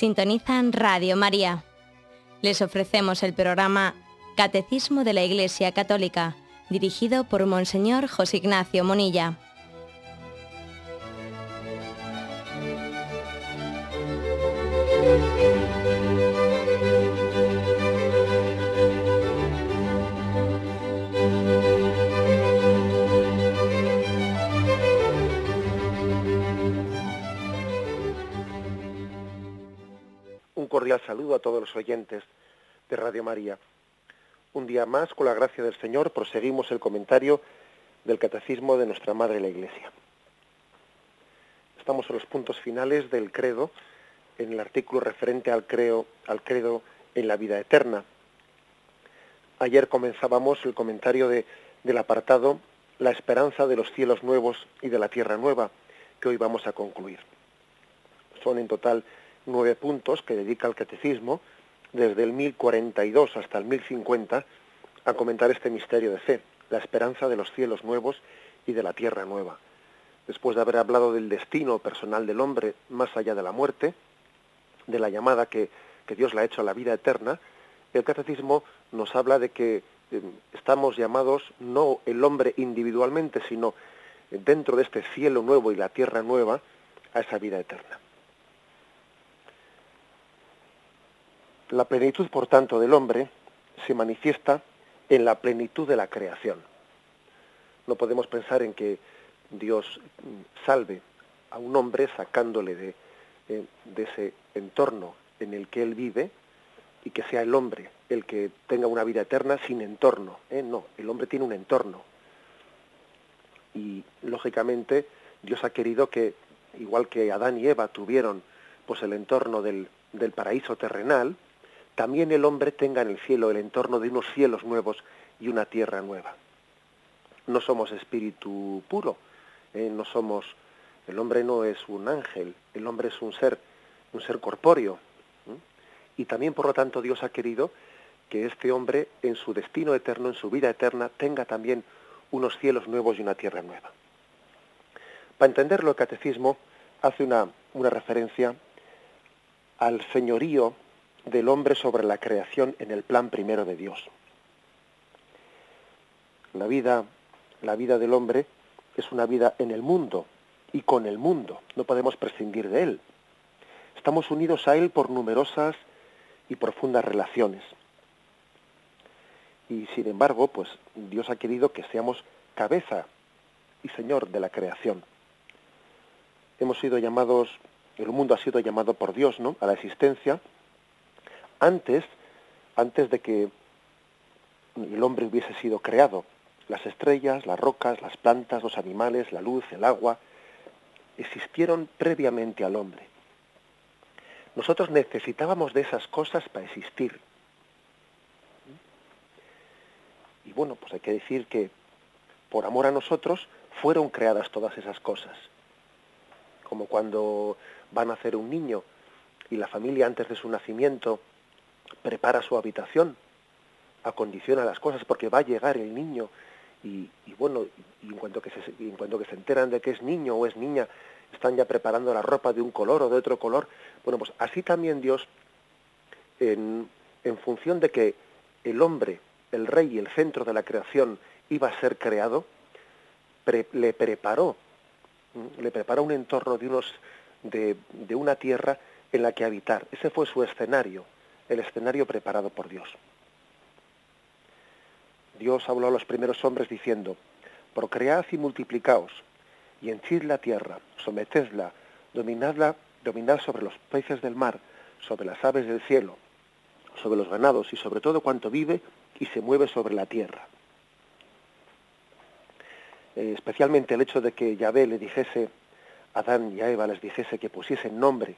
Sintonizan Radio María. Les ofrecemos el programa Catecismo de la Iglesia Católica, dirigido por Monseñor José Ignacio Monilla. Oyentes de Radio María. Un día más, con la gracia del Señor, proseguimos el comentario del Catecismo de nuestra Madre la Iglesia. Estamos en los puntos finales del credo, en el artículo referente al, creo, al credo en la vida eterna. Ayer comenzábamos el comentario del apartado La esperanza de los cielos nuevos y de la tierra nueva, que hoy vamos a concluir. Son en total nueve puntos que dedica el catecismo desde el 1042 hasta el 1050 a comentar este misterio de fe, la esperanza de los cielos nuevos y de la tierra nueva. Después de haber hablado del destino personal del hombre más allá de la muerte, de la llamada que, Dios le ha hecho a la vida eterna, el catecismo nos habla de que eh, estamos llamados no el hombre individualmente, sino dentro de este cielo nuevo y la tierra nueva, a esa vida eterna. La plenitud, por tanto, del hombre se manifiesta en la plenitud de la creación. No podemos pensar en que Dios salve a un hombre sacándole de, eh, ese entorno en el que él vive y que sea el hombre el que tenga una vida eterna sin entorno. ¿eh? No, el hombre tiene un entorno. Y lógicamente Dios ha querido que, igual que Adán y Eva tuvieron pues el entorno del paraíso terrenal, también el hombre tenga en el cielo el entorno de unos cielos nuevos y una tierra nueva. No somos espíritu puro, eh, no somos, el hombre no es un ángel, el hombre es un ser, un ser corpóreo. Y también, por lo tanto, Dios ha querido que este hombre, en su destino eterno, en su vida eterna, tenga también unos cielos nuevos y una tierra nueva. Para entenderlo, el catecismo hace una, una referencia al señorío del hombre sobre la creación en el plan primero de Dios. La vida, la vida del hombre es una vida en el mundo y con el mundo, no podemos prescindir de él. Estamos unidos a él por numerosas y profundas relaciones. Y sin embargo, pues Dios ha querido que seamos cabeza y Señor de la creación. Hemos sido llamados, el mundo ha sido llamado por Dios, ¿no? A la existencia antes, antes de que el hombre hubiese sido creado. Las estrellas, las rocas, las plantas, los animales, la luz, el agua, existieron previamente al hombre. Nosotros necesitábamos de esas cosas para existir. Y bueno, pues hay que decir que por amor a nosotros fueron creadas todas esas cosas. Como cuando van a nacer un niño y la familia antes de su nacimiento prepara su habitación, acondiciona las cosas porque va a llegar el niño y, bueno, y en, cuanto que se, en cuanto que se enteran de que es niño o es niña, están ya preparando la ropa de un color o de otro color. Bueno, pues así también Dios, en, en función de que el hombre, el rey y el centro de la creación iba a ser creado, le preparó, le preparó un entorno de, unos, de una tierra en la que habitar. Ese fue su escenario el escenario preparado por Dios. Dios habló a los primeros hombres diciendo, procread y multiplicaos, y henchid la tierra, sometedla, dominadla, dominad sobre los peces del mar, sobre las aves del cielo, sobre los ganados y sobre todo cuanto vive y se mueve sobre la tierra. Eh, especialmente el hecho de que Yahvé le dijese, Adán y a Eva les dijese que pusiesen nombre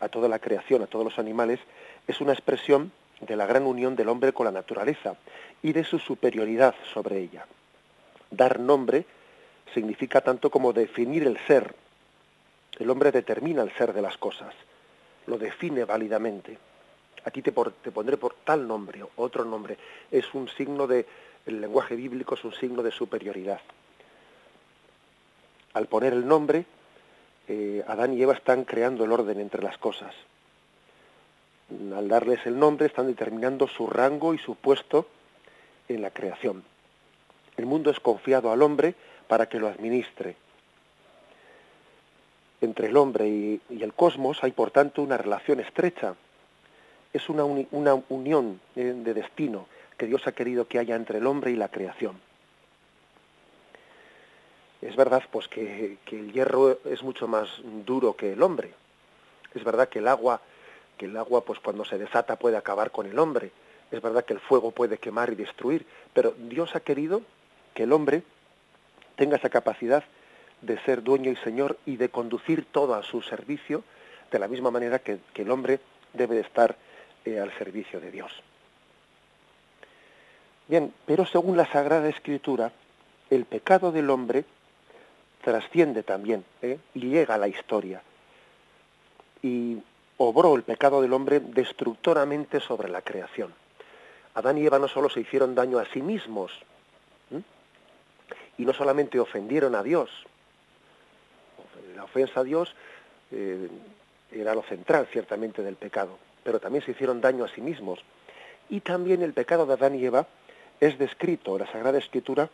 a toda la creación, a todos los animales, es una expresión de la gran unión del hombre con la naturaleza y de su superioridad sobre ella. Dar nombre significa tanto como definir el ser. El hombre determina el ser de las cosas, lo define válidamente. Aquí te, te pondré por tal nombre o otro nombre. Es un signo de, el lenguaje bíblico es un signo de superioridad. Al poner el nombre, eh, Adán y Eva están creando el orden entre las cosas. al darles el nombre, están determinando su rango y su puesto en la creación. El mundo es confiado al hombre para que lo administre. Entre el hombre y, el cosmos hay, por tanto, una relación estrecha. Es una, una unión de destino que Dios ha querido que haya entre el hombre y la creación. Es verdad pues que, el hierro es mucho más duro que el hombre. Es verdad que el agua, que el agua pues cuando se desata puede acabar con el hombre. Es verdad que el fuego puede quemar y destruir, pero Dios ha querido que el hombre tenga esa capacidad de ser dueño y señor y de conducir todo a su servicio de la misma manera que, el hombre debe de estar eh, al servicio de Dios. Bien, pero según la Sagrada Escritura, el pecado del hombre trasciende también ¿eh? y llega a la historia. Y obró el pecado del hombre destructoramente sobre la creación. Adán y Eva no solo se hicieron daño a sí mismos, y no solamente ofendieron a Dios, la ofensa a Dios eh, era lo central ciertamente del pecado, pero también se hicieron daño a sí mismos. Y también el pecado de Adán y Eva es descrito en la Sagrada Escritura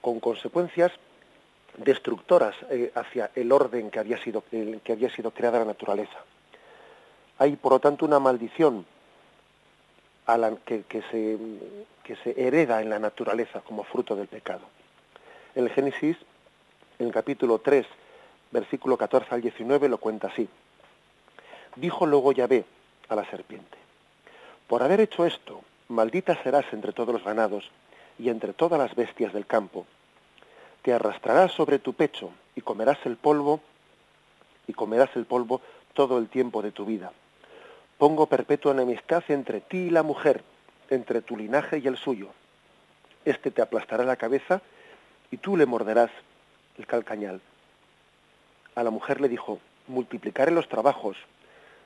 con consecuencias destructoras eh, hacia el orden que había, sido, que había sido creada la naturaleza. Hay, por lo tanto, una maldición que, se, que se hereda en la naturaleza como fruto del pecado. El Génesis, en el capítulo 3, versículo 14 al 19, lo cuenta así. Dijo luego Yahvé a la serpiente, por haber hecho esto, maldita serás entre todos los ganados y entre todas las bestias del campo te arrastrarás sobre tu pecho y comerás el polvo y comerás el polvo todo el tiempo de tu vida. Pongo perpetua enemistad entre ti y la mujer, entre tu linaje y el suyo. Este te aplastará la cabeza y tú le morderás el calcañal. A la mujer le dijo, multiplicaré los trabajos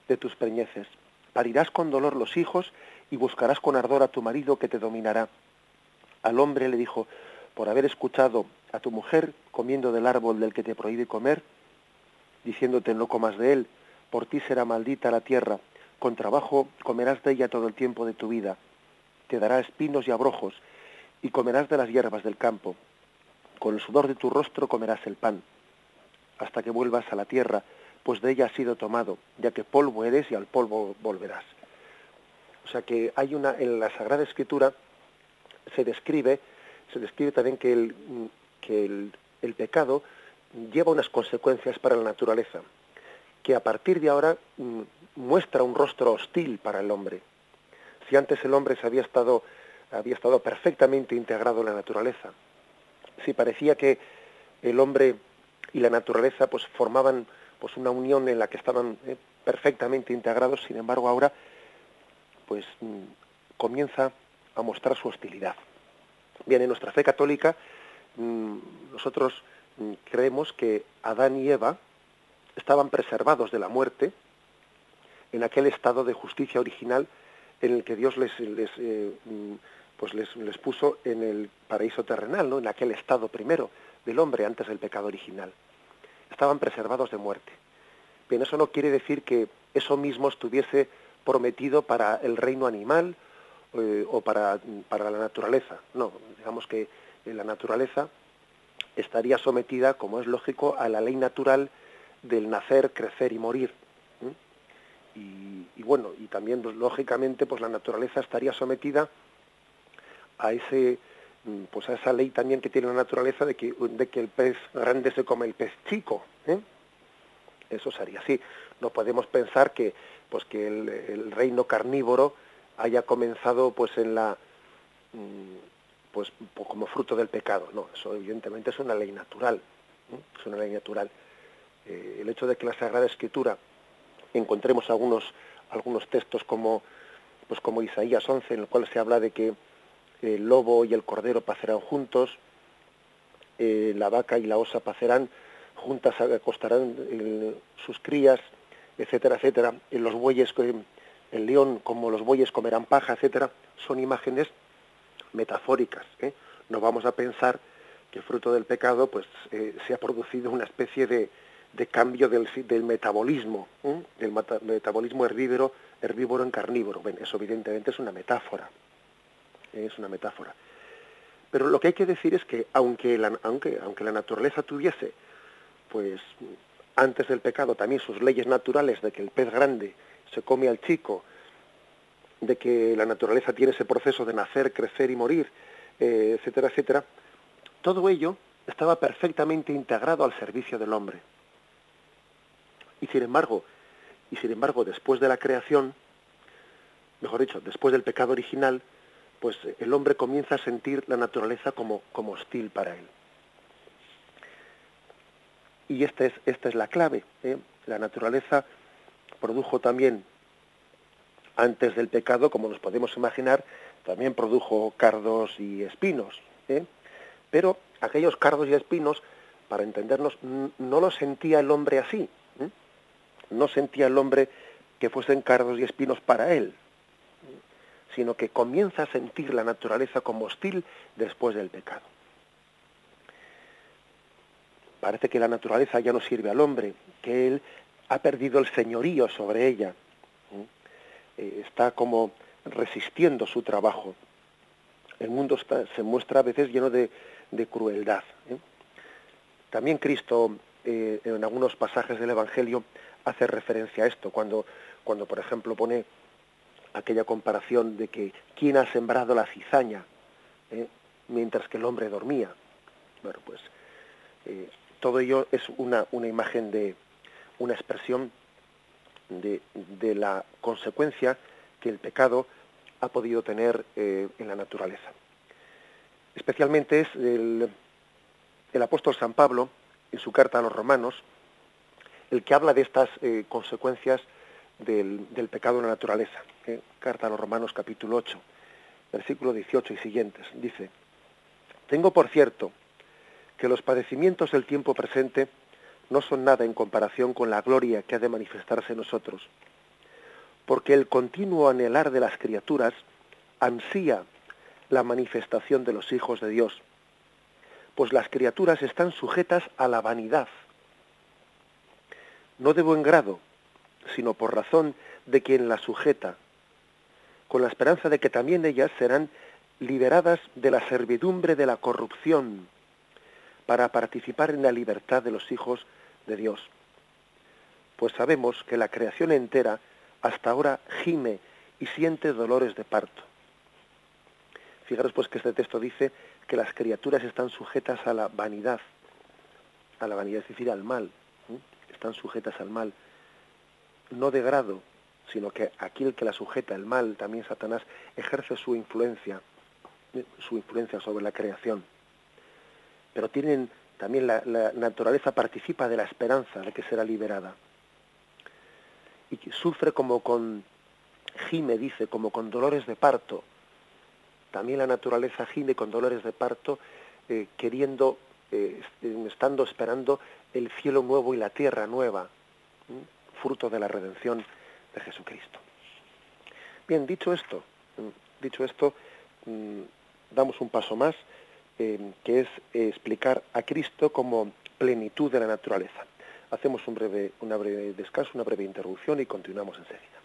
de tus preñeces, parirás con dolor los hijos y buscarás con ardor a tu marido que te dominará. Al hombre le dijo, por haber escuchado a tu mujer comiendo del árbol del que te prohíbe comer, diciéndote no comas de él, por ti será maldita la tierra, con trabajo comerás de ella todo el tiempo de tu vida, te dará espinos y abrojos, y comerás de las hierbas del campo, con el sudor de tu rostro comerás el pan, hasta que vuelvas a la tierra, pues de ella has sido tomado, ya que polvo eres y al polvo volverás. O sea que hay una, en la Sagrada Escritura se describe se describe también que el, que el, pecado lleva unas consecuencias para la naturaleza, que a partir de ahora mm, muestra un rostro hostil para el hombre. Si antes el hombre se había estado, había estado perfectamente integrado en la naturaleza, si parecía que el hombre y la naturaleza pues formaban pues una unión en la que estaban eh, perfectamente integrados, sin embargo ahora pues mm, comienza a mostrar su hostilidad. Bien, en nuestra fe católica nosotros mm, creemos que Adán y Eva estaban preservados de la muerte en aquel estado de justicia original en el que Dios les, eh, mm, pues les, puso en el paraíso terrenal, ¿no? en aquel estado primero del hombre antes del pecado original. Estaban preservados de muerte. Bien, eso no quiere decir que eso mismo estuviese prometido para el reino animal eh, o para, para la naturaleza. No, digamos que la naturaleza estaría sometida, como es lógico, a la ley natural del nacer, crecer y morir. Y, bueno, y también pues, lógicamente pues la naturaleza estaría sometida a ese mm, pues a esa ley también que tiene la naturaleza de que, de que el pez grande se come el pez chico. ¿eh? Eso sería así. No podemos pensar que pues que el reino carnívoro haya comenzado pues en la mm, pues como fruto del pecado no eso evidentemente es una ley natural es una ley natural. Eh, el hecho de que la sagrada escritura encontremos algunos algunos textos como pues como Isaías 11 en el cual se habla de que el lobo y el cordero pacerán juntos eh, la vaca y la osa pacerán juntas acostarán eh, sus crías etcétera etcétera en los bueyes el león como los bueyes comerán paja, etcétera, son imágenes metafóricas. ¿eh? No vamos a pensar que fruto del pecado pues eh, se ha producido una especie de, de cambio del, del metabolismo, del metabolismo herbívoro, herbívoro en carnívoro. Bueno, eso evidentemente es una metáfora, es una metáfora. Pero lo que hay que decir es que aunque la, aunque, aunque la naturaleza tuviese, pues antes del pecado también sus leyes naturales de que el pez grande se come al chico, de que la naturaleza tiene ese proceso de nacer, crecer y morir, eh, etcétera, etcétera, todo ello estaba perfectamente integrado al servicio del hombre. Y sin embargo, y sin embargo, después de la creación, mejor dicho, después del pecado original, pues el hombre comienza a sentir la naturaleza como, como hostil para él. Y esta es, esta es la clave. ¿eh? La naturaleza produjo también, antes del pecado, como nos podemos imaginar, también produjo cardos y espinos. ¿eh? Pero aquellos cardos y espinos, para entendernos, no lo sentía el hombre así. ¿eh? No sentía el hombre que fuesen cardos y espinos para él, sino que comienza a sentir la naturaleza como hostil después del pecado. Parece que la naturaleza ya no sirve al hombre, que él ha perdido el señorío sobre ella, eh, está como resistiendo su trabajo. El mundo se muestra a veces lleno de, crueldad. ¿eh? También Cristo, eh, en algunos pasajes del Evangelio, hace referencia a esto, cuando, cuando por ejemplo pone aquella comparación de que quién ha sembrado la cizaña mientras que el hombre dormía. Bueno, pues todo ello es una, una imagen de, una expresión de, la consecuencia que el pecado ha podido tener eh, en la naturaleza. Especialmente es el, apóstol San Pablo, en su carta a los romanos, el que habla de estas consecuencias del, pecado en la naturaleza. Carta a los Romanos capítulo 8, versículo 18 y siguientes. Dice, tengo por cierto que los padecimientos del tiempo presente no son nada en comparación con la gloria que ha de manifestarse en nosotros, porque el continuo anhelar de las criaturas ansía la manifestación de los hijos de Dios, pues las criaturas están sujetas a la vanidad, no de buen grado, sino por razón de quien las sujeta, con la esperanza de que también ellas serán liberadas de la servidumbre de la corrupción para participar en la libertad de los hijos de Dios. Pues sabemos que la creación entera hasta ahora gime y siente dolores de parto. Fijaros pues que este texto dice que las criaturas están sujetas a la vanidad, a la vanidad, es decir, al mal, están sujetas al mal, no de grado, sino que aquí el que la sujeta, el mal, también Satanás, ejerce su influencia, su influencia sobre la creación. Pero tienen también la, naturaleza participa de la esperanza de que será liberada. Y sufre como con, gime, dice, como con dolores de parto. También la naturaleza gime con dolores de parto, eh, queriendo, eh, estando esperando el cielo nuevo y la tierra nueva, fruto de la redención de Jesucristo. Bien, dicho esto, dicho esto, damos un paso más, eh, que es explicar a Cristo como plenitud de la naturaleza. Hacemos un breve, una breve descanso, una breve interrupción y continuamos enseguida.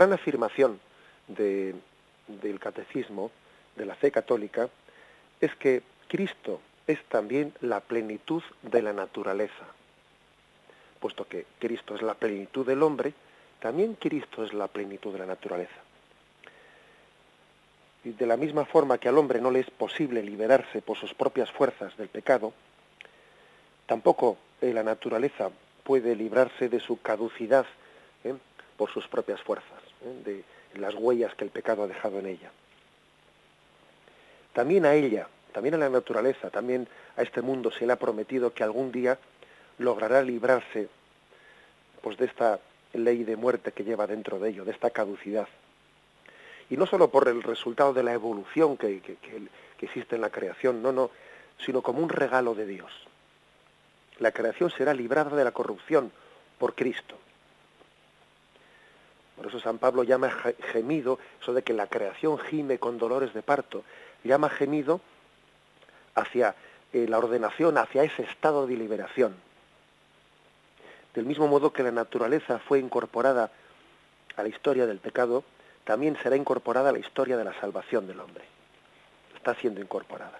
Gran afirmación del catecismo, de la fe católica, es que Cristo es también la plenitud de la naturaleza. Puesto que Cristo es la plenitud del hombre, también Cristo es la plenitud de la naturaleza. Y de la misma forma que al hombre no le es posible liberarse por sus propias fuerzas del pecado, tampoco la naturaleza puede librarse de su caducidad ¿eh? por sus propias fuerzas, ¿eh? De las huellas que el pecado ha dejado en ella. También a ella, también a la naturaleza, también a este mundo se le ha prometido que algún día logrará librarse pues de esta ley de muerte que lleva dentro de ello, de esta caducidad. Y no solo por el resultado de la evolución que, que, existe en la creación, no, no, sino como un regalo de Dios. La creación será librada de la corrupción por Cristo. Por eso San Pablo llama gemido, eso de que la creación gime con dolores de parto, llama gemido hacia eh, la ordenación, hacia ese estado de liberación. Del mismo modo que la naturaleza fue incorporada a la historia del pecado, también será incorporada a la historia de la salvación del hombre. Está siendo incorporada.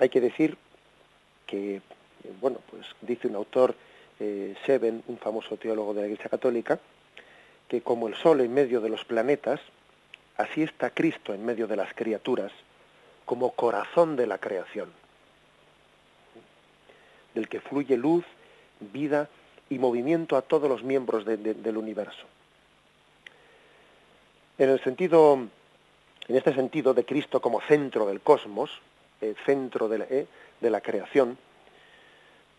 Hay que decir que, bueno, pues dice un autor, eh, Seven, un famoso teólogo de la Iglesia Católica, que como el Sol en medio de los planetas, así está Cristo en medio de las criaturas, como corazón de la creación, del que fluye luz, vida y movimiento a todos los miembros del universo. En el sentido, en este sentido de Cristo como centro del cosmos, eh, centro de la, eh, de la creación,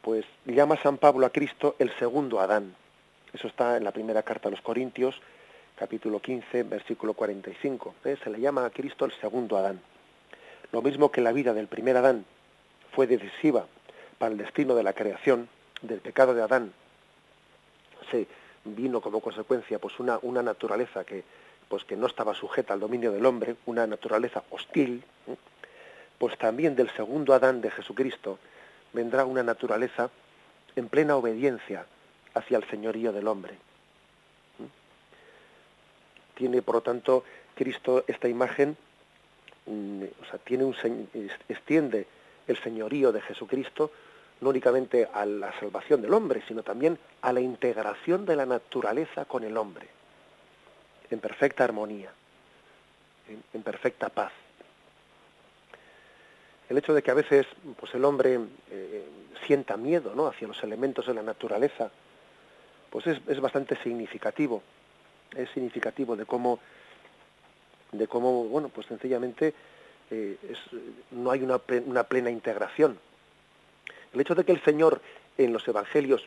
pues llama San Pablo a Cristo el segundo Adán. Eso está en la primera carta a los Corintios, capítulo 15, versículo 45. ¿eh? Se le llama a Cristo el segundo Adán. Lo mismo que la vida del primer Adán fue decisiva para el destino de la creación, del pecado de Adán, se vino como consecuencia pues una, una naturaleza que, pues, que no estaba sujeta al dominio del hombre, una naturaleza hostil, ¿eh? pues también del segundo Adán de Jesucristo vendrá una naturaleza en plena obediencia hacia el señorío del hombre tiene, por lo tanto, Cristo esta imagen, mm, o sea, tiene un, extiende el señorío de Jesucristo no únicamente a la salvación del hombre, sino también a la integración de la naturaleza con el hombre, en perfecta armonía, en, perfecta paz. El hecho de que a veces pues, el hombre eh, sienta miedo ¿no? hacia los elementos de la naturaleza, pues es, es bastante significativo es significativo de cómo, de cómo bueno, pues sencillamente eh, no hay una, una plena integración. El hecho de que el Señor en los Evangelios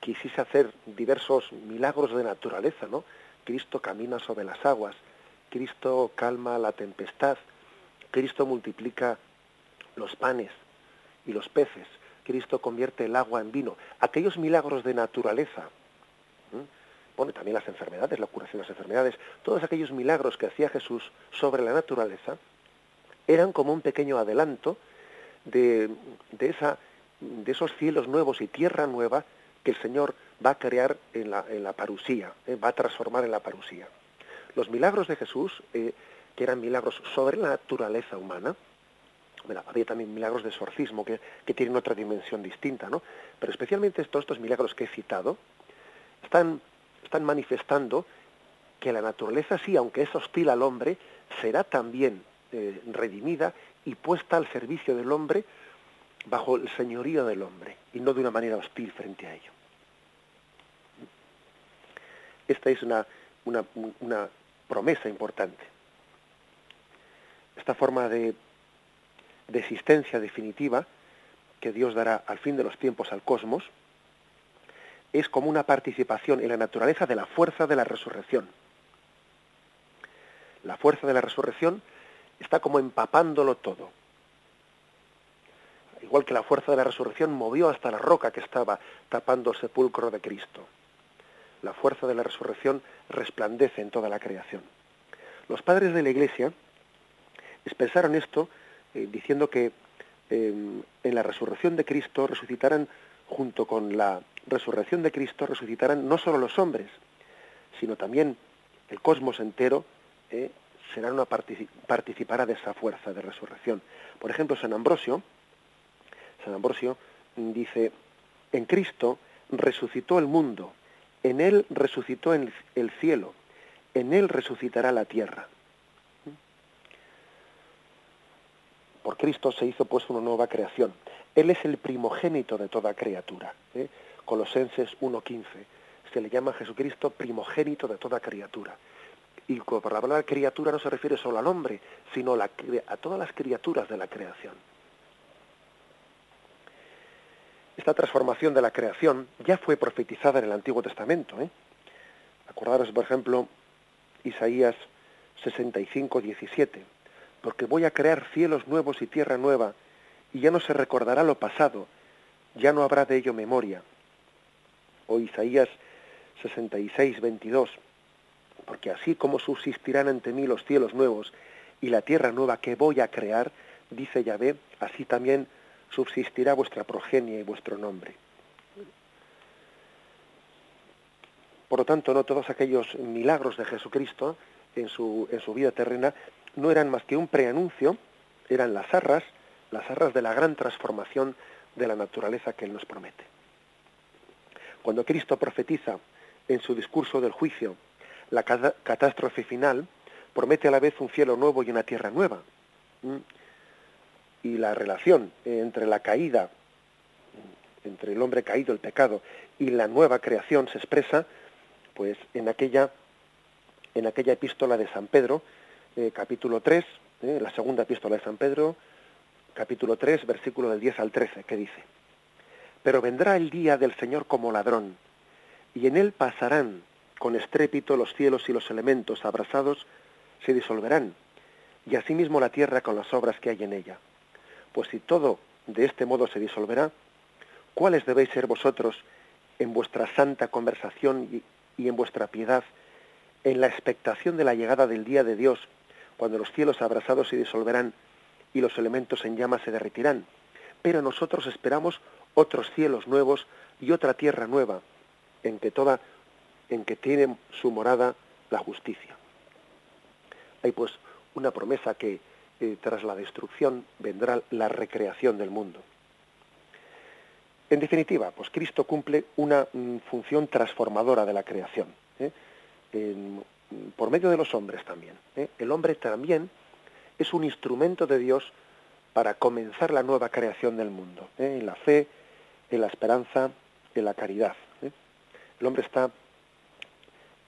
quisiese hacer diversos milagros de naturaleza, ¿no? Cristo camina sobre las aguas, Cristo calma la tempestad, Cristo multiplica los panes y los peces, Cristo convierte el agua en vino. Aquellos milagros de naturaleza bueno, también las enfermedades, la curación de las enfermedades, todos aquellos milagros que hacía Jesús sobre la naturaleza, eran como un pequeño adelanto de, esa, de esos cielos nuevos y tierra nueva que el Señor va a crear en la, en la parusía, eh, va a transformar en la parusía. Los milagros de Jesús, eh, que eran milagros sobre la naturaleza humana, bueno, había también milagros de exorcismo que, tienen otra dimensión distinta, ¿no? Pero especialmente estos milagros que he citado están manifestando que la naturaleza sí, aunque es hostil al hombre, será también eh, redimida y puesta al servicio del hombre bajo el señorío del hombre y no de una manera hostil frente a ello. Esta es una promesa importante. Esta forma de, de existencia definitiva que Dios dará al fin de los tiempos al cosmos, es como una participación en la naturaleza de la fuerza de la resurrección. La fuerza de la resurrección está como empapándolo todo. Igual que la fuerza de la resurrección movió hasta la roca que estaba tapando el sepulcro de Cristo. La fuerza de la resurrección resplandece en toda la creación. Los padres de la Iglesia expresaron esto eh, diciendo que eh, en la resurrección de Cristo resucitarán junto con la resurrección de Cristo resucitarán no solo los hombres, sino también el cosmos entero eh, será una participará de esa fuerza de resurrección. Por ejemplo, San Ambrosio, San Ambrosio dice, en Cristo resucitó el mundo, en él resucitó el cielo, en él resucitará la tierra. Por Cristo se hizo pues una nueva creación. Él es el primogénito de toda criatura. ¿eh? Colosenses 1.15. Se le llama a Jesucristo primogénito de toda criatura. Y por la palabra criatura no se refiere solo al hombre, sino a todas las criaturas de la creación. Esta transformación de la creación ya fue profetizada en el Antiguo Testamento. ¿eh? Acordaros, por ejemplo, Isaías 65, 17. Porque voy a crear cielos nuevos y tierra nueva, y ya no se recordará lo pasado, ya no habrá de ello memoria. O Isaías 66, 22. Porque así como subsistirán ante mí los cielos nuevos y la tierra nueva que voy a crear, dice Yahvé, así también subsistirá vuestra progenie y vuestro nombre. Por lo tanto, no todos aquellos milagros de Jesucristo en su, en su vida terrena no eran más que un preanuncio, eran las arras, las arras de la gran transformación de la naturaleza que Él nos promete. Cuando Cristo profetiza en su discurso del juicio la catástrofe final, promete a la vez un cielo nuevo y una tierra nueva. Y la relación entre la caída, entre el hombre caído, el pecado, y la nueva creación se expresa pues en aquella, en aquella epístola de San Pedro, eh, capítulo 3, eh, la segunda epístola de San Pedro, capítulo 3, versículo del 10 al 13, que dice, Pero vendrá el día del Señor como ladrón, y en él pasarán con estrépito los cielos y los elementos abrasados se disolverán, y asimismo la tierra con las obras que hay en ella. Pues si todo de este modo se disolverá, ¿cuáles debéis ser vosotros en vuestra santa conversación y, y en vuestra piedad, en la expectación de la llegada del día de Dios, cuando los cielos abrasados se disolverán y los elementos en llamas se derretirán. Pero nosotros esperamos otros cielos nuevos y otra tierra nueva, en que toda, en que tiene su morada la justicia. Hay pues una promesa que eh, tras la destrucción vendrá la recreación del mundo. En definitiva, pues Cristo cumple una mm, función transformadora de la creación, ¿eh? Por medio de los hombres también. ¿eh? El hombre también es un instrumento de Dios para comenzar la nueva creación del mundo, ¿eh? en la fe, en la esperanza, en la caridad. El hombre está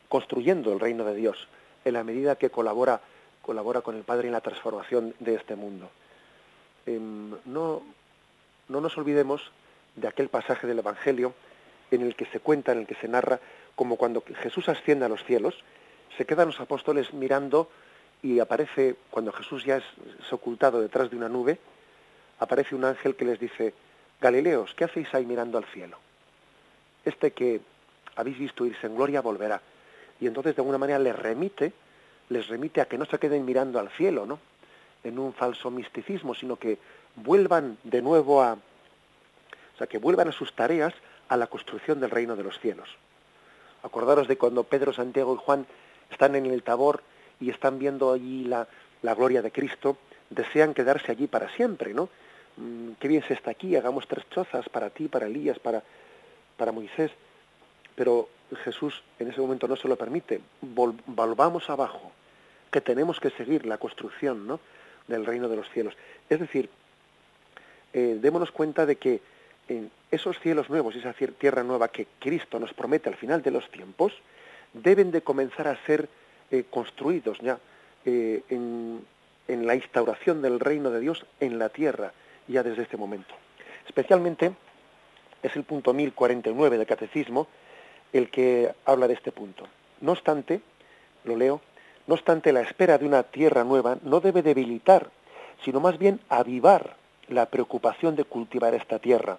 construyendo el reino de Dios en la medida que colabora, colabora con el Padre en la transformación de este mundo. Em, no, no nos olvidemos de aquel pasaje del Evangelio en el que se cuenta, en el que se narra, como cuando Jesús asciende a los cielos, se quedan los apóstoles mirando y aparece, cuando Jesús ya es, ocultado detrás de una nube, aparece un ángel que les dice, Galileos, ¿qué hacéis ahí mirando al cielo? Este que habéis visto irse en gloria volverá. Y entonces de alguna manera les remite, les remite a que no se queden mirando al cielo, ¿no? En un falso misticismo, sino que vuelvan de nuevo a, o sea, que vuelvan a sus tareas a la construcción del reino de los cielos. Acordaros de cuando Pedro, Santiago y Juan están en el Tabor y están viendo allí la, gloria de Cristo, desean quedarse allí para siempre, ¿no? Mm, qué bien se está aquí, hagamos tres chozas para ti, para Elías, para, para Moisés. Pero Jesús en ese momento no se lo permite. volvamos abajo, que tenemos que seguir la construcción ¿no? del reino de los cielos. Es decir, eh, démonos cuenta de que en esos cielos nuevos, esa tierra nueva que Cristo nos promete al final de los tiempos, deben de comenzar a ser eh, construidos ya eh, en, en, la instauración del reino de Dios en la tierra ya desde este momento. Especialmente es el punto 1049 del Catecismo el que habla de este punto. No obstante, lo leo, no obstante la espera de una tierra nueva no debe debilitar, sino más bien avivar la preocupación de cultivar esta tierra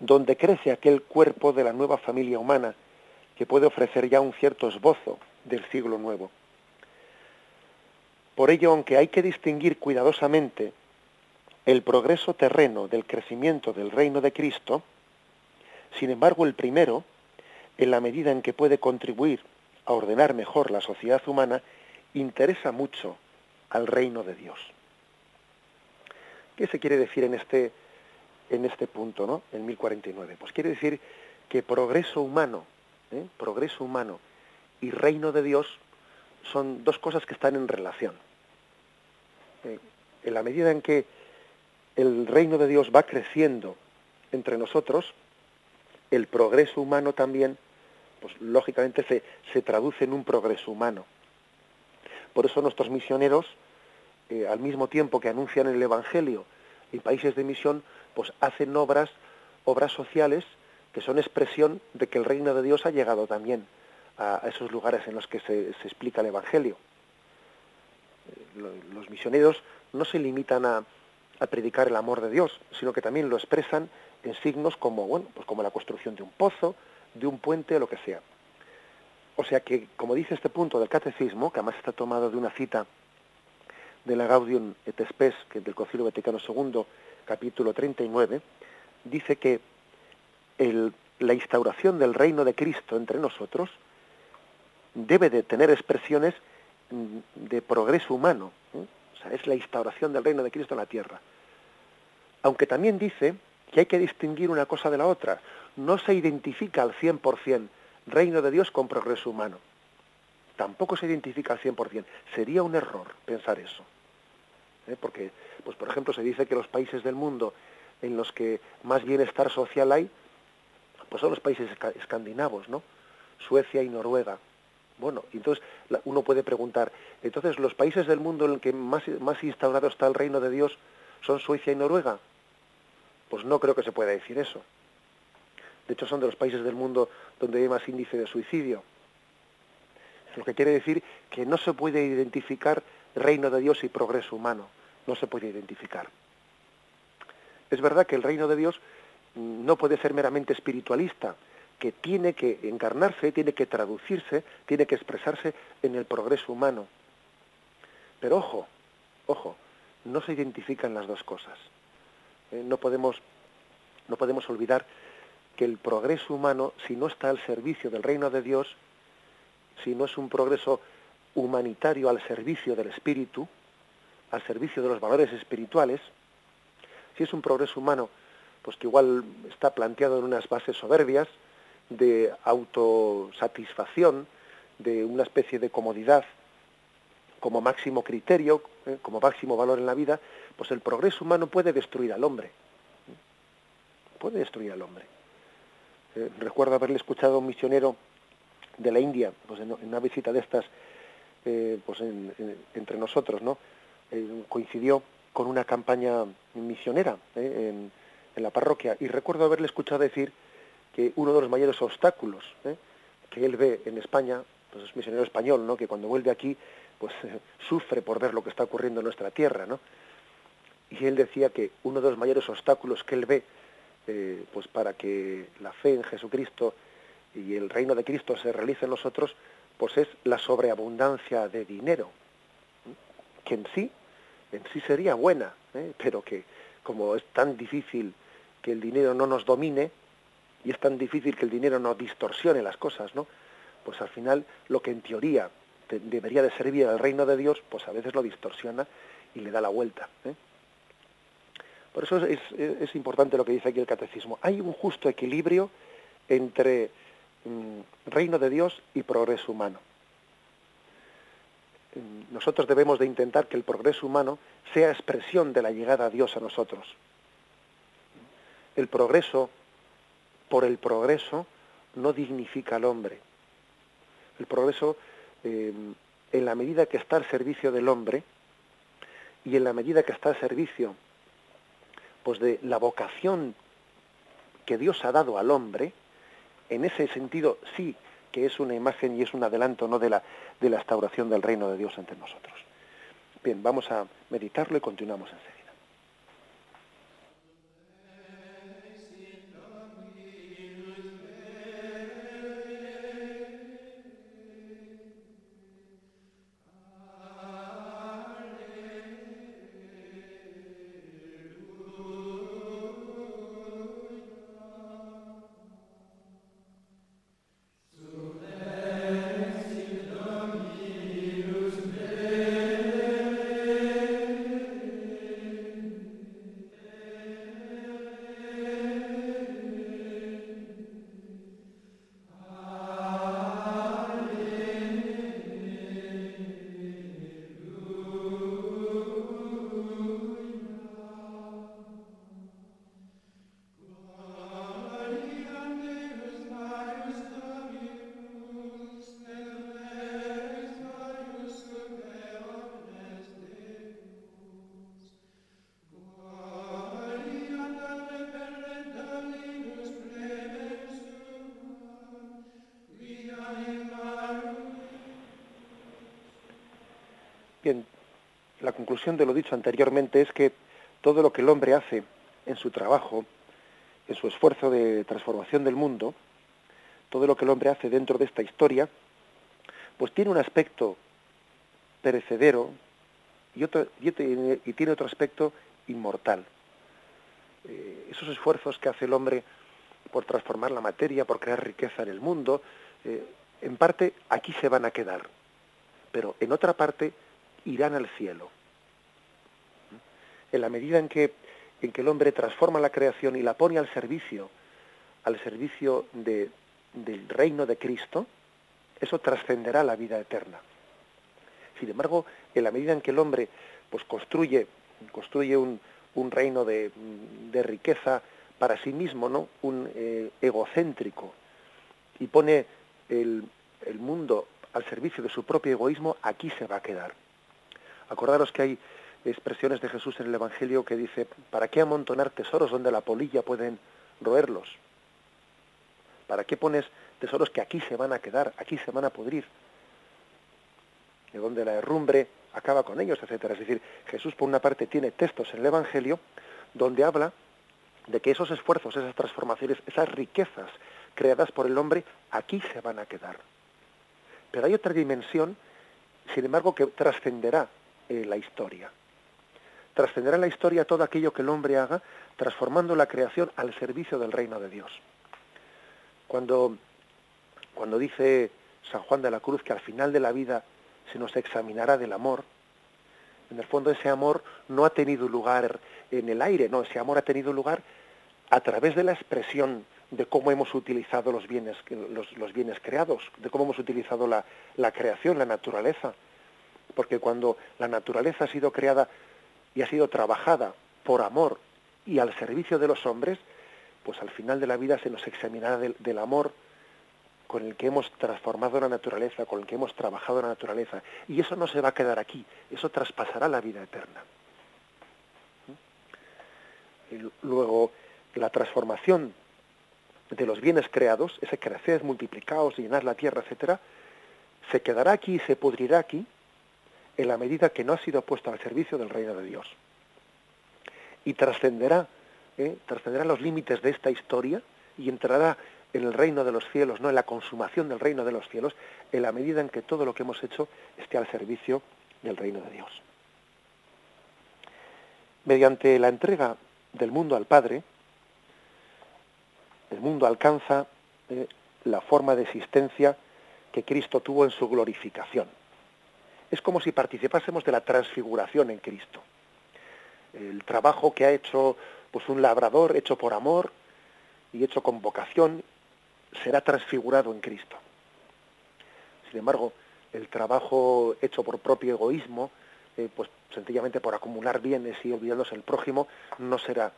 donde crece aquel cuerpo de la nueva familia humana que puede ofrecer ya un cierto esbozo del siglo nuevo. Por ello, aunque hay que distinguir cuidadosamente el progreso terreno del crecimiento del reino de Cristo, sin embargo el primero en la medida en que puede contribuir a ordenar mejor la sociedad humana, interesa mucho al reino de Dios. ¿Qué se quiere decir en este, en este punto, ¿no? en 1049? Pues quiere decir que progreso humano, ¿eh? progreso humano y reino de Dios son dos cosas que están en relación. Eh, en la medida en que el reino de Dios va creciendo entre nosotros, el progreso humano también, pues lógicamente se, se traduce en un progreso humano. Por eso nuestros misioneros, eh, al mismo tiempo que anuncian el Evangelio en países de misión, pues hacen obras, obras sociales que son expresión de que el reino de Dios ha llegado también a, esos lugares en los que se, explica el Evangelio. Eh, los misioneros no se limitan a, predicar el amor de Dios, sino que también lo expresan en signos como, pues como la construcción de un pozo, de un puente o lo que sea. O sea que, como dice este punto del catecismo, que además está tomado de una cita de la Gaudium et Spes, del Concilio Vaticano II, capítulo 39, dice que la instauración del reino de Cristo entre nosotros debe de tener expresiones mm, de progreso humano. ¿eh? O sea, es la instauración del reino de Cristo en la tierra. Aunque también dice que hay que distinguir una cosa de la otra. No se identifica al 100% reino de Dios con progreso humano. Tampoco se identifica al 100%. Sería un error pensar eso. ¿Eh? Porque, pues por ejemplo, se dice que los países del mundo en los que más bienestar social hay, pues son los países escandinavos, ¿no? Suecia y Noruega. Bueno, entonces uno puede preguntar, entonces los países del mundo en el que más, más instaurado está el reino de Dios son Suecia y Noruega. Pues no creo que se pueda decir eso. De hecho, son de los países del mundo donde hay más índice de suicidio. Lo que quiere decir que no se puede identificar reino de Dios y progreso humano. No se puede identificar. Es verdad que el reino de Dios no puede ser meramente espiritualista, que tiene que encarnarse, tiene que traducirse, tiene que expresarse en el progreso humano. Pero ojo, ojo, no se identifican las dos cosas. Eh, no, podemos, no podemos olvidar que el progreso humano, si no está al servicio del reino de Dios, si no es un progreso humanitario al servicio del espíritu, al servicio de los valores espirituales, si es un progreso humano, pues que igual está planteado en unas bases soberbias, de autosatisfacción, de una especie de comodidad como máximo criterio, eh, como máximo valor en la vida, pues el progreso humano puede destruir al hombre. Puede destruir al hombre. Eh, recuerdo haberle escuchado a un misionero de la India, pues en, una visita de estas, eh, pues entre nosotros, ¿no? coincidió con una campaña misionera en, la parroquia y recuerdo haberle escuchado decir que uno de los mayores obstáculos que él ve en España, pues es misionero español, ¿no? que cuando vuelve aquí pues eh, sufre por ver lo que está ocurriendo en nuestra tierra, ¿no? Y él decía que uno de los mayores obstáculos que él ve, eh, pues para que la fe en Jesucristo y el reino de Cristo se realice en nosotros, pues es la sobreabundancia de dinero, que en sí, en sí sería buena, ¿eh? pero que como es tan difícil que el dinero no nos domine y es tan difícil que el dinero no distorsione las cosas, ¿no? Pues al final lo que en teoría debería de servir al reino de Dios, pues a veces lo distorsiona y le da la vuelta. ¿eh? Por eso es, importante lo que dice aquí el catecismo. Hay un justo equilibrio entre mm, reino de Dios y progreso humano. Nosotros debemos de intentar que el progreso humano sea expresión de la llegada a Dios a nosotros. El progreso, por el progreso, no dignifica al hombre. El progreso en la medida que está al servicio del hombre y en la medida que está al servicio pues de la vocación que Dios ha dado al hombre, en ese sentido sí que es una imagen y es un adelanto no de la, de la instauración del reino de Dios entre nosotros. Bien, vamos a meditarlo y continuamos enseguida. Bien, la conclusión de lo dicho anteriormente es que todo lo que el hombre hace en su trabajo, en su esfuerzo de transformación del mundo, todo lo que el hombre hace dentro de esta historia, pues tiene un aspecto perecedero y, tiene otro aspecto inmortal. Eh, esos esfuerzos que hace el hombre por transformar la materia, por crear riqueza en el mundo, eh, en parte aquí se van a quedar, pero en otra parte irán al cielo. En la medida en que, el hombre transforma la creación y la pone al servicio, al servicio de, del reino de Cristo, eso trascenderá la vida eterna. Sin embargo, en la medida en que el hombre pues construye, construye un, reino de, riqueza para sí mismo, ¿no? Un eh, egocéntrico y pone el mundo al servicio de su propio egoísmo, aquí se va a quedar. Acordaros que hay expresiones de Jesús en el Evangelio que dice, ¿para qué amontonar tesoros donde la polilla pueden roerlos? ¿Para qué pones tesoros que aquí se van a quedar, aquí se van a pudrir? De donde la herrumbre acaba con ellos, etcétera. Es decir, Jesús por una parte tiene textos en el Evangelio donde habla de que esos esfuerzos, esas transformaciones, esas riquezas creadas por el hombre, aquí se van a quedar. Pero hay otra dimensión, sin embargo, que trascenderá eh, la historia. Trascenderá en la historia todo aquello que el hombre haga, transformando la creación al servicio del reino de Dios. Cuando, cuando dice San Juan de la Cruz que al final de la vida se nos examinará del amor, en el fondo ese amor no ha tenido lugar en el aire, no, ese amor ha tenido lugar a través de la expresión de cómo hemos utilizado los bienes, los, bienes creados, de cómo hemos utilizado la, la creación, la naturaleza. Porque cuando la naturaleza ha sido creada y ha sido trabajada por amor y al servicio de los hombres, pues al final de la vida se nos examinará del, amor con el que hemos transformado la naturaleza, con el que hemos trabajado la naturaleza. Y eso no se va a quedar aquí, eso traspasará la vida eterna. Y luego, la transformación de los bienes creados, ese crecer, multiplicados, llenar la tierra, etcétera, se quedará aquí y se pudrirá aquí en la medida que no ha sido puesto al servicio del reino de Dios. Y trascenderá, ¿eh? trascenderá los límites de esta historia y entrará en el reino de los cielos, no en la consumación del reino de los cielos, en la medida en que todo lo que hemos hecho esté al servicio del reino de Dios. Mediante la entrega del mundo al Padre, el mundo alcanza ¿eh? la forma de existencia que Cristo tuvo en su glorificación es como si participásemos de la transfiguración en Cristo. El trabajo que ha hecho pues un labrador hecho por amor y hecho con vocación será transfigurado en Cristo. Sin embargo, el trabajo hecho por propio egoísmo, eh, pues sencillamente por acumular bienes y olvidándose del prójimo, no será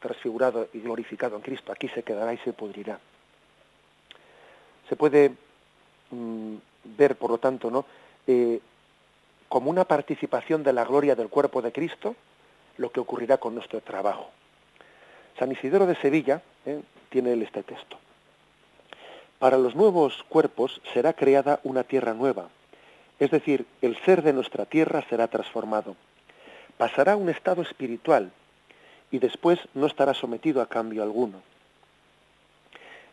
transfigurado y glorificado en Cristo. Aquí se quedará y se pudrirá. Se puede mm, ver, por lo tanto, ¿no? Eh, como una participación de la gloria del cuerpo de Cristo lo que ocurrirá con nuestro trabajo. San Isidoro de Sevilla eh, tiene este texto. Para los nuevos cuerpos será creada una tierra nueva, es decir, el ser de nuestra tierra será transformado. Pasará a un estado espiritual y después no estará sometido a cambio alguno.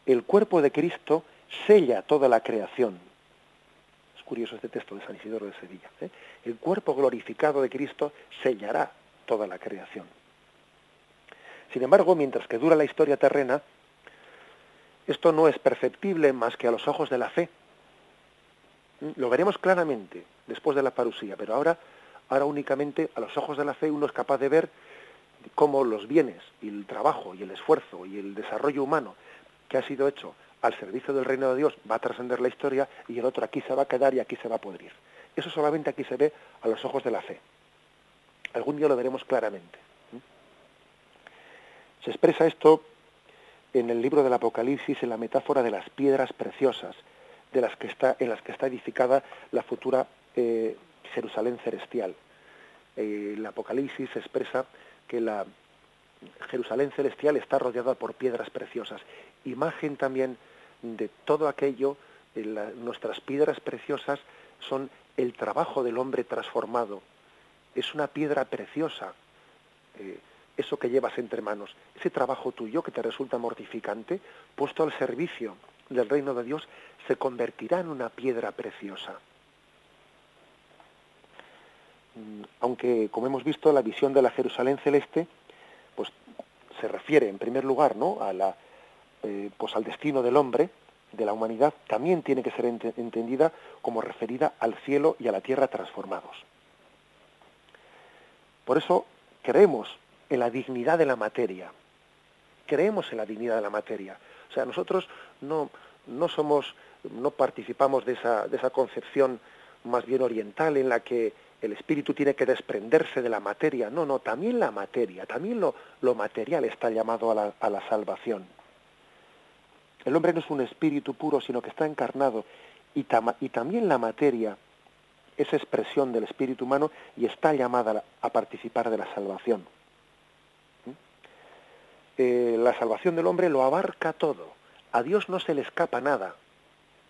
El cuerpo de Cristo sella toda la creación, curioso este texto de San Isidoro de Sevilla. ¿eh? El cuerpo glorificado de Cristo sellará toda la creación. Sin embargo, mientras que dura la historia terrena, esto no es perceptible más que a los ojos de la fe. ¿Mm? Lo veremos claramente después de la parusía, pero ahora, ahora únicamente a los ojos de la fe uno es capaz de ver cómo los bienes y el trabajo y el esfuerzo y el desarrollo humano que ha sido hecho al servicio del reino de Dios va a trascender la historia y el otro aquí se va a quedar y aquí se va a pudrir. Eso solamente aquí se ve a los ojos de la fe. Algún día lo veremos claramente. Se expresa esto en el libro del Apocalipsis en la metáfora de las piedras preciosas de las que está, en las que está edificada la futura eh, Jerusalén celestial. Eh, el Apocalipsis expresa que la Jerusalén celestial está rodeada por piedras preciosas, imagen también de todo aquello, nuestras piedras preciosas son el trabajo del hombre transformado es una piedra preciosa, eh, eso que llevas entre manos, ese trabajo tuyo que te resulta mortificante, puesto al servicio del reino de Dios, se convertirá en una piedra preciosa. Mm, aunque, como hemos visto, la visión de la Jerusalén celeste, pues se refiere en primer lugar ¿no? a la, eh, pues al destino del hombre, de la humanidad, también tiene que ser entendida como referida al cielo y a la tierra transformados. Por eso creemos en la dignidad de la materia. Creemos en la dignidad de la materia. O sea, nosotros no, no somos, no participamos de esa, de esa concepción más bien oriental en la que el espíritu tiene que desprenderse de la materia. No, no, también la materia, también lo, lo material está llamado a la, a la salvación. El hombre no es un espíritu puro, sino que está encarnado y, también la materia es expresión del espíritu humano y está llamada a participar de la salvación. ¿Mm? Eh, la salvación del hombre lo abarca todo. A Dios no se le escapa nada.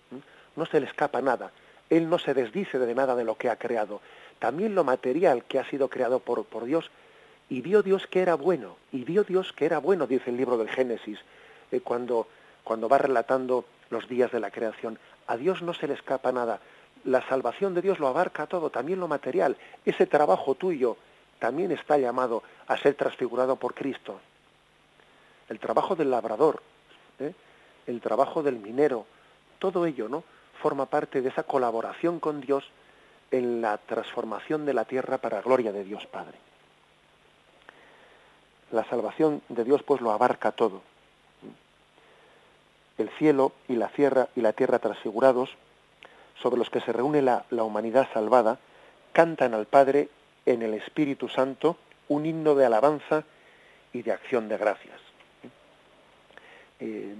¿Mm? No se le escapa nada. Él no se desdice de nada de lo que ha creado. También lo material que ha sido creado por, por Dios. Y vio Dios que era bueno. Y vio Dios que era bueno, dice el libro del Génesis, eh, cuando, cuando va relatando los días de la creación. A Dios no se le escapa nada la salvación de Dios lo abarca todo, también lo material. Ese trabajo tuyo también está llamado a ser transfigurado por Cristo. El trabajo del labrador, ¿eh? el trabajo del minero, todo ello, ¿no? Forma parte de esa colaboración con Dios en la transformación de la tierra para gloria de Dios Padre. La salvación de Dios pues lo abarca todo. El cielo y la tierra y la tierra transfigurados sobre los que se reúne la, humanidad salvada, cantan al Padre en el Espíritu Santo un himno de alabanza y de acción de gracias. Eh,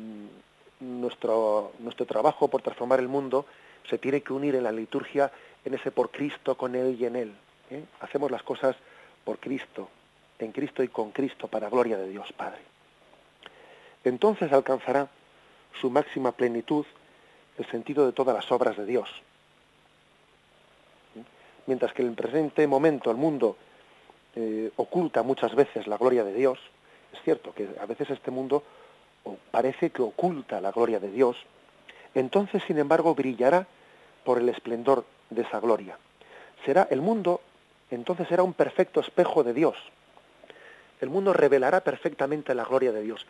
nuestro, nuestro trabajo por transformar el mundo se tiene que unir en la liturgia en ese por Cristo, con Él y en Él. ¿eh? Hacemos las cosas por Cristo, en Cristo y con Cristo, para gloria de Dios Padre. Entonces alcanzará su máxima plenitud el sentido de todas las obras de Dios. Mientras que en el presente momento el mundo eh, oculta muchas veces la gloria de Dios, es cierto que a veces este mundo parece que oculta la gloria de Dios, entonces sin embargo brillará por el esplendor de esa gloria. Será el mundo, entonces será un perfecto espejo de Dios. El mundo revelará perfectamente la gloria de Dios.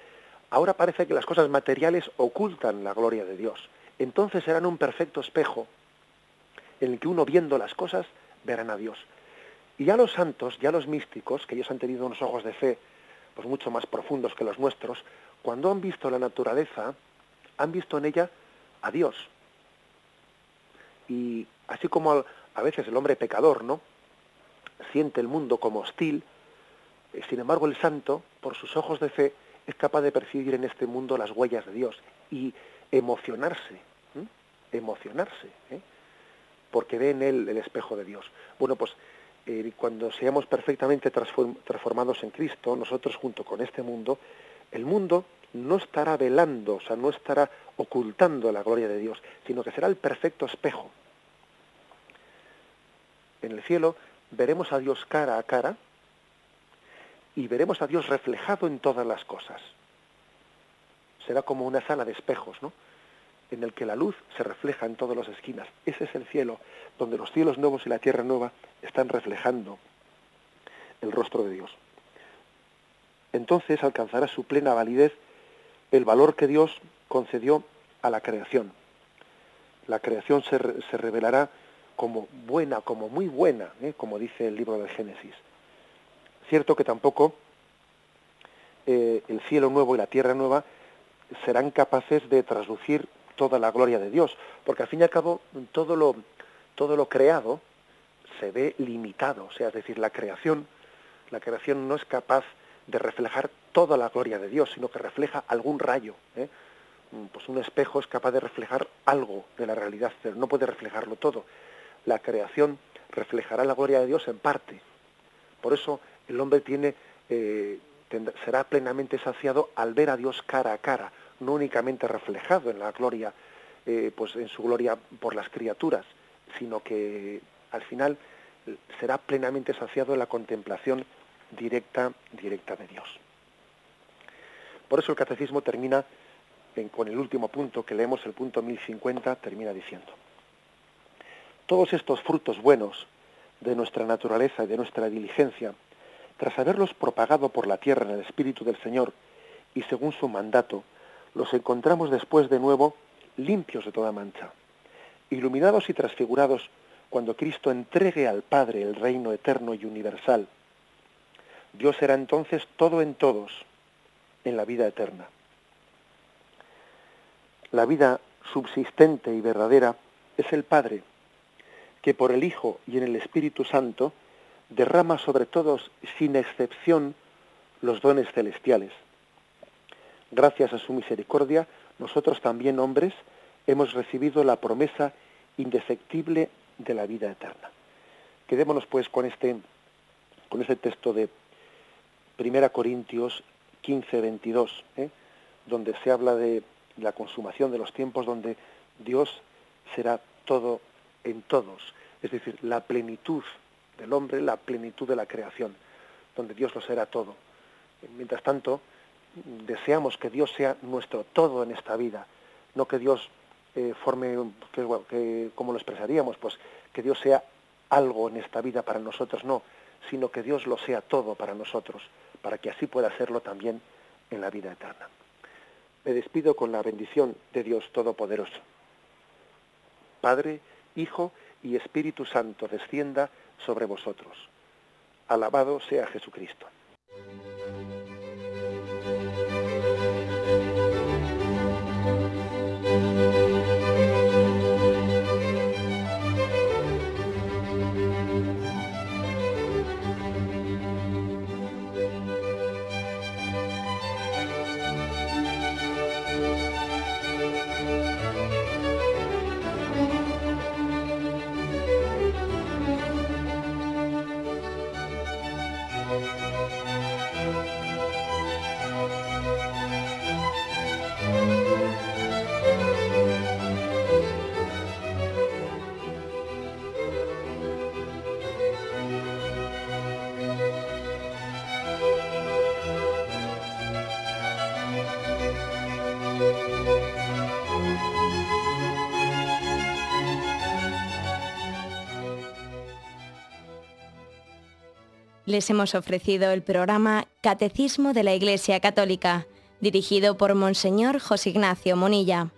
Ahora parece que las cosas materiales ocultan la gloria de Dios entonces serán un perfecto espejo en el que uno viendo las cosas verán a Dios. Y ya los santos, ya los místicos, que ellos han tenido unos ojos de fe pues mucho más profundos que los nuestros, cuando han visto la naturaleza, han visto en ella a Dios. Y así como a veces el hombre pecador, ¿no? siente el mundo como hostil, eh, sin embargo el santo, por sus ojos de fe, es capaz de percibir en este mundo las huellas de Dios y emocionarse emocionarse, ¿eh? porque ve en él el espejo de Dios. Bueno, pues eh, cuando seamos perfectamente transformados en Cristo, nosotros junto con este mundo, el mundo no estará velando, o sea, no estará ocultando la gloria de Dios, sino que será el perfecto espejo. En el cielo veremos a Dios cara a cara y veremos a Dios reflejado en todas las cosas. Será como una sala de espejos, ¿no? en el que la luz se refleja en todas las esquinas. Ese es el cielo, donde los cielos nuevos y la tierra nueva están reflejando el rostro de Dios. Entonces alcanzará su plena validez el valor que Dios concedió a la creación. La creación se, revelará como buena, como muy buena, ¿eh? como dice el libro del Génesis. Cierto que tampoco eh, el cielo nuevo y la tierra nueva serán capaces de traducir toda la gloria de Dios, porque al fin y al cabo todo lo, todo lo creado se ve limitado, o sea, es decir, la creación, la creación no es capaz de reflejar toda la gloria de Dios, sino que refleja algún rayo. ¿eh? Pues un espejo es capaz de reflejar algo de la realidad, pero no puede reflejarlo todo. La creación reflejará la gloria de Dios en parte. Por eso el hombre eh, será plenamente saciado al ver a Dios cara a cara, no únicamente reflejado en la gloria, eh, pues en su gloria por las criaturas, sino que al final será plenamente saciado en la contemplación directa, directa de Dios. Por eso el catecismo termina con el último punto que leemos, el punto 1050, termina diciendo, todos estos frutos buenos de nuestra naturaleza y de nuestra diligencia, tras haberlos propagado por la tierra en el Espíritu del Señor y según su mandato, los encontramos después de nuevo limpios de toda mancha, iluminados y transfigurados cuando Cristo entregue al Padre el reino eterno y universal. Dios será entonces todo en todos en la vida eterna. La vida subsistente y verdadera es el Padre, que por el Hijo y en el Espíritu Santo derrama sobre todos, sin excepción, los dones celestiales. Gracias a su misericordia, nosotros también, hombres, hemos recibido la promesa indefectible de la vida eterna. Quedémonos pues con este, con este texto de 1 Corintios 15, 22, ¿eh? donde se habla de la consumación de los tiempos, donde Dios será todo en todos, es decir, la plenitud del hombre, la plenitud de la creación, donde Dios lo será todo. Mientras tanto, deseamos que Dios sea nuestro todo en esta vida, no que Dios eh, forme, que, como lo expresaríamos, pues que Dios sea algo en esta vida para nosotros, no, sino que Dios lo sea todo para nosotros, para que así pueda serlo también en la vida eterna. Me despido con la bendición de Dios Todopoderoso. Padre, Hijo y Espíritu Santo descienda sobre vosotros. Alabado sea Jesucristo. Les hemos ofrecido el programa Catecismo de la Iglesia Católica, dirigido por Monseñor José Ignacio Monilla.